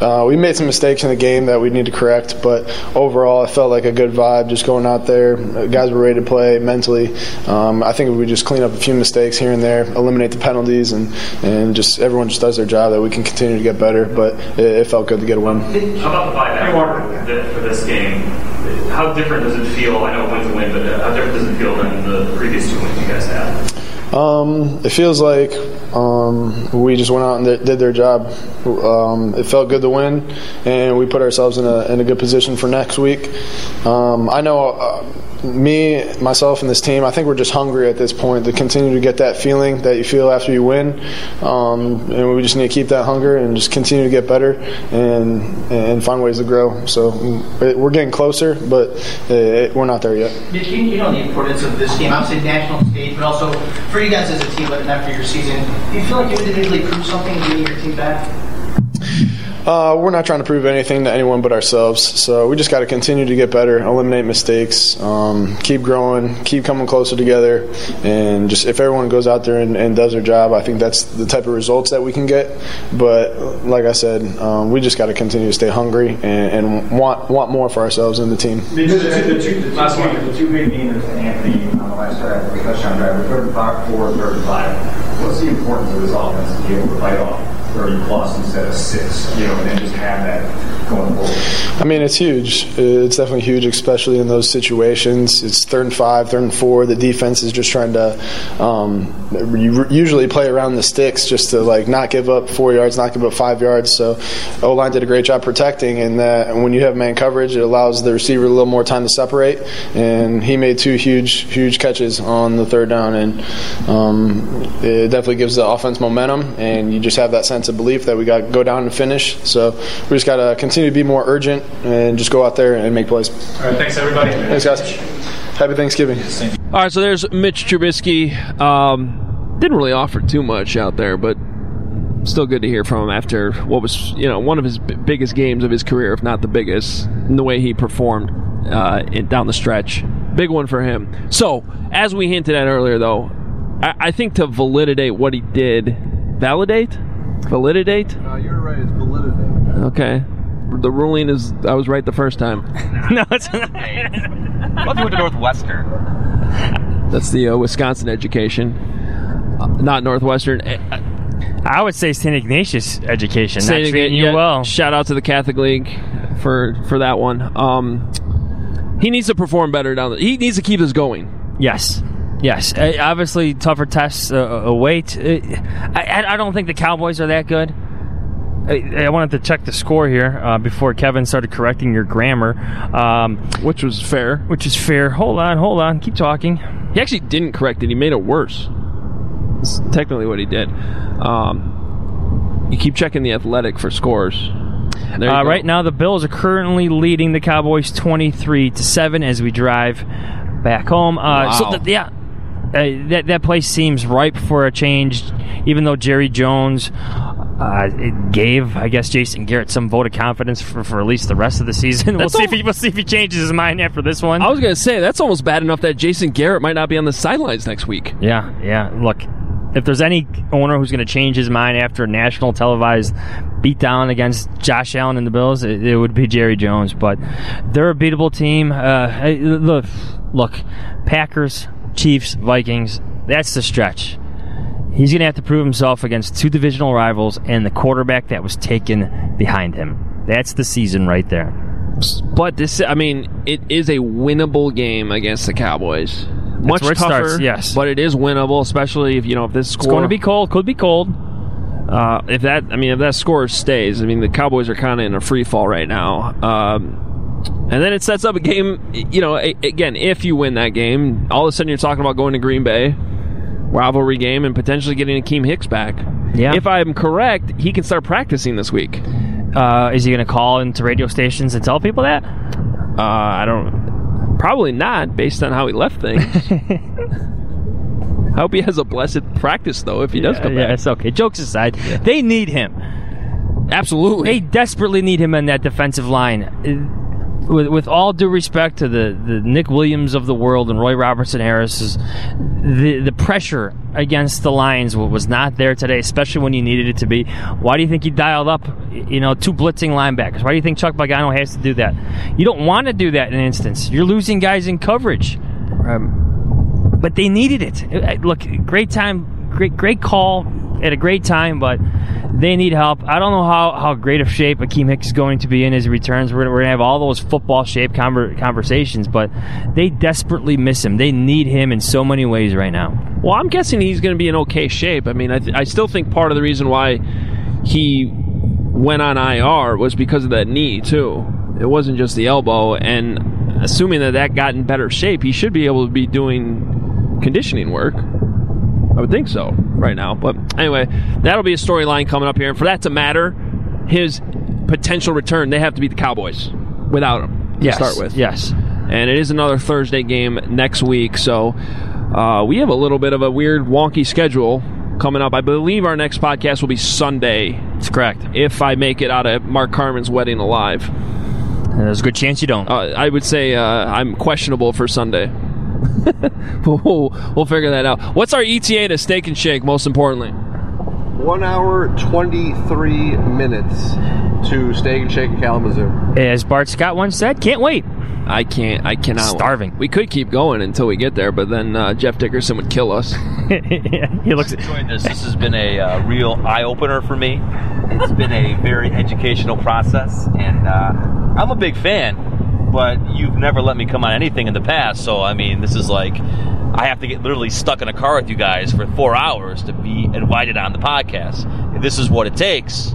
Uh, we made some mistakes in the game that we need to correct, but overall, it felt like a good vibe just going out there. Guys were ready to play mentally. Um, I think if we just clean up a few mistakes here and there, eliminate the penalties, and and just everyone just does their job, that we can continue to get better. But it, it felt good to get a win. How about the vibe after for this game? How different does it feel? I know win's a win, but how different does it feel than the previous two wins you guys had? Um, it feels like um, we just went out and did their job. Um, it felt good to win, and we put ourselves in a, in a good position for next week. Um, I know uh, me, myself, and this team. I think we're just hungry at this point to continue to get that feeling that you feel after you win, um, and we just need to keep that hunger and just continue to get better and and find ways to grow. So we're getting closer, but it, we're not there yet. Mitch, you, know the importance of this game, obviously national stage, but also for you guys as a team, but not for your season. Do you feel like you individually proved something getting your team back? Uh, we're not trying to prove anything to anyone but ourselves. So we just got to continue to get better, eliminate mistakes, um, keep growing, keep coming closer together, and just if everyone goes out there and, and, does their job, I think that's the type of results that we can get. But like I said, um, we just got to continue to stay hungry and, and, want want more for ourselves and the team. The, the, the, two, the, last one, the two big gainers to Anthony on the last drive, touchdown drive, third and five, four, third and five. What's the importance of this offense to be able to fight off? 30 plus instead of six, you know, and then just have that I mean, it's huge. It's definitely huge, especially in those situations. It's third and five, third and four. The defense is just trying to um, usually play around the sticks just to like not give up four yards, not give up five yards. So O line did a great job protecting, and that when you have man coverage, it allows the receiver a little more time to separate. And he made two huge, huge catches on the third down, and um, it definitely gives the offense momentum, and you just have that sense of belief that we got to go down and finish. So we just got to continue to be more urgent and just go out there and make plays. All right, thanks everybody. Thanks guys. Happy Thanksgiving. All right, so there's Mitch Trubisky. Um, didn't really offer too much out there, but still good to hear from him after what was you know one of his b- biggest games of his career, if not the biggest, in the way he performed uh, in, down the stretch. Big one for him. So, as we hinted at earlier, though, I, I think to validate what he did, validate, validate. Uh, you're right. It's validate. Okay. The ruling is I was right the first time. *laughs* no, it's not. What if you went to Northwestern? That's the uh, Wisconsin education, uh, not Northwestern. I would say St. Ignatius education. Saint not treating you yeah, well. Shout out to the Catholic League for for that one. Um, he needs to perform better down. The, he needs to keep this going. Yes. Yes, uh, obviously tougher tests uh, await. Uh, I, I don't think the Cowboys are that good. I, I wanted to check the score here uh, before Kevin started correcting your grammar, um, which was fair. Which is fair. Hold on, hold on. Keep talking. He actually didn't correct it. He made it worse. That's technically what he did. Um, you keep checking the athletic for scores. Uh, right now, the Bills are currently leading the Cowboys twenty-three to seven as we drive back home. Uh, wow. So th- yeah, uh, that that place seems ripe for a change. Even though Jerry Jones uh, it gave, I guess, Jason Garrett some vote of confidence for, for at least the rest of the season. *laughs* we'll see if he we'll see if he changes his mind after this one. I was gonna say that's almost bad enough that Jason Garrett might not be on the sidelines next week. Yeah, yeah. Look, if there's any owner who's going to change his mind after a national televised beatdown against Josh Allen and the Bills, it, it would be Jerry Jones. But they're a beatable team. Uh, look, look, Packers, Chiefs, Vikings. That's the stretch. He's going to have to prove himself against two divisional rivals and the quarterback that was taken behind him. That's the season right there. But this, I mean, it is a winnable game against the Cowboys. That's Much tougher, starts, yes. but it is winnable, especially if you know if this score. It's going to be cold. Could be cold. Uh, if that, I mean, if that score stays, I mean, the Cowboys are kind of in a free fall right now. Um, And then it sets up a game, you know, a- again, if you win that game, all of a sudden you're talking about going to Green Bay, rivalry game, and potentially getting Akiem Hicks back. Yeah. If I'm correct, he can start practicing this week. Uh, is he going to call into radio stations and tell people that? Uh, I don't. Probably not, based on how he left things. *laughs* I hope he has a blessed practice, though, if he does come back, yeah, it's okay. Jokes aside, they need him. Absolutely. They desperately need him on that defensive line. With, with all due respect to the, the Nick Williams of the world and Roy Robertson Harris, the the pressure against the Lions was not there today, especially when you needed it to be. Why do you think he dialed up, you know, two blitzing linebackers? Why do you think Chuck Pagano has to do that? You don't want to do that in an instance. You're losing guys in coverage. Um, but they needed it. Uh, Look, great time, great great call at a great time, but they need help. I don't know how, how great of shape Akiem Hicks is going to be in his returns. We're, we're going to have all those football shape conver- conversations, but they desperately miss him. They need him in so many ways right now. Well, I'm guessing he's going to be in okay shape. I mean, I, th- I still think part of the reason why he went on IR was because of that knee, too. It wasn't just the elbow. And assuming that that got in better shape, he should be able to be doing conditioning work. I would think so right now. But anyway, that'll be a storyline coming up here. And for that to matter, his potential return, they have to beat the Cowboys without him to Yes, start with. yes. And it is another Thursday game next week. So uh, we have a little bit of a weird, wonky schedule coming up. I believe our next podcast will be Sunday. That's correct. If I make it out of Mark Carman's wedding alive. And there's a good chance you don't. Uh, I would say uh, I'm questionable for Sunday. *laughs* we'll, we'll, we'll figure that out. What's our ETA to Steak and Shake, most importantly? One hour, 23 minutes to Steak and Shake in Kalamazoo. As Bart Scott once said, can't wait. I can't. I cannot. Starving. We could keep going until we get there, but then uh, Jeff Dickerson would kill us. *laughs* he looks. enjoyed this. This has been a uh, real eye opener for me. It's been a very educational process, and uh, I'm a big fan. But you've never let me come on anything in the past, so I mean, this is like I have to get literally stuck in a car with you guys for four hours to be invited on the podcast. If this is what it takes,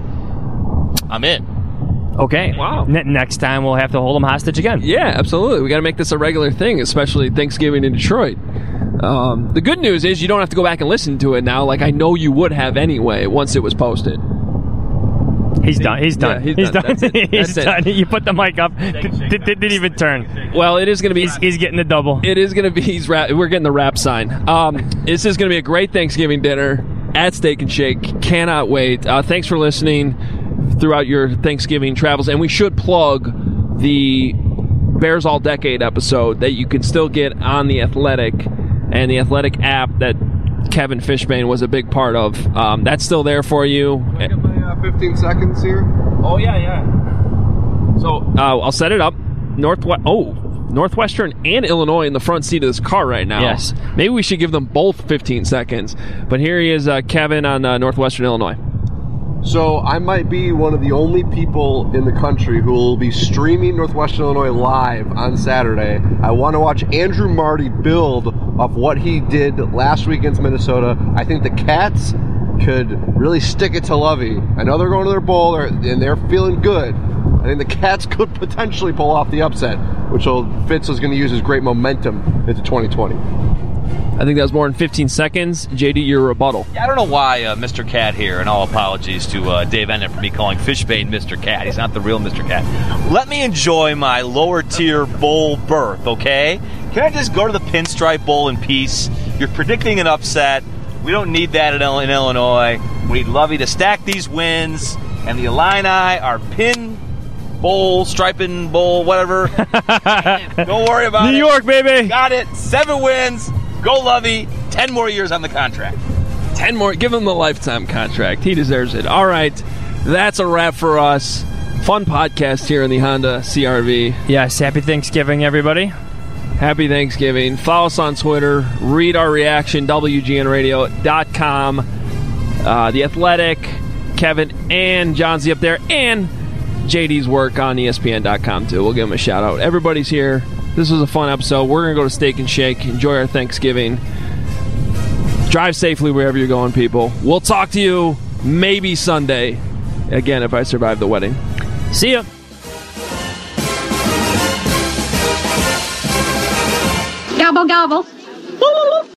I'm in. Okay. Wow. Ne- next time we'll have to hold them hostage again. Yeah, absolutely. We got to make this a regular thing, especially Thanksgiving in Detroit. Um, the good news is you don't have to go back and listen to it now, like I know you would have anyway once it was posted. He's done. He's done. Yeah, he's he's done. done. It. *laughs* he's it. done. You put the mic up. D- d- didn't even turn. Well, it is going to be. He's, he's getting the double. It is going to be. He's rap, we're getting the rap sign. Um, this is going to be a great Thanksgiving dinner at Steak and Shake. Cannot wait. Uh, thanks for listening throughout your Thanksgiving travels, and we should plug the Bears All Decade episode that you can still get on the Athletic and the Athletic app that Kevin Fishbain was a big part of. Um, that's still there for you. Uh, 15 seconds here. Oh yeah, yeah. So uh, I'll set it up. Northwest. Oh, Northwestern and Illinois in the front seat of this car right now. Yes. Maybe we should give them both 15 seconds. But here he is, uh, Kevin on uh, Northwestern Illinois. So I might be one of the only people in the country who will be streaming Northwestern Illinois live on Saturday. I want to watch Andrew Marty build off what he did last week against Minnesota. I think the Cats could really stick it to Lovie. I know they're going to their bowl and they're feeling good. I think the Cats *laughs* could potentially pull off the upset, which will, Fitz is going to use his great momentum into 2020. I think that was more than 15 seconds. JD, your rebuttal. Yeah, I don't know why uh, Mr. Cat here, and all apologies to uh, Dave Eanet for me calling Fishbain Mr. Cat. He's not the real Mr. Cat. Let me enjoy my lower tier bowl berth, okay? Can I just go to the Pinstripe Bowl in peace? You're predicting an upset. We don't need that in, Illinois. We'd love you to stack these wins, and the Illini are pin bowl, striping bowl, whatever. *laughs* don't worry about New it. New York, baby. Got it. Seven wins. Go Lovie. Ten more years on the contract. 10 more. Give him the lifetime contract. He deserves it. All right. That's a wrap for us. Fun podcast here in the Honda CRV. Yes. Happy Thanksgiving, everybody. Happy Thanksgiving. Follow us on Twitter. Read our reaction, WGNradio.com. Uh, the Athletic, Kevin and John Z up there, and JD's work on ESPN.com too. We'll give him a shout out. Everybody's here. This was a fun episode. We're going to go to Steak and Shake. Enjoy our Thanksgiving. Drive safely wherever you're going, people. We'll talk to you maybe Sunday. Again, if I survive the wedding. See ya. Gobble, gobble.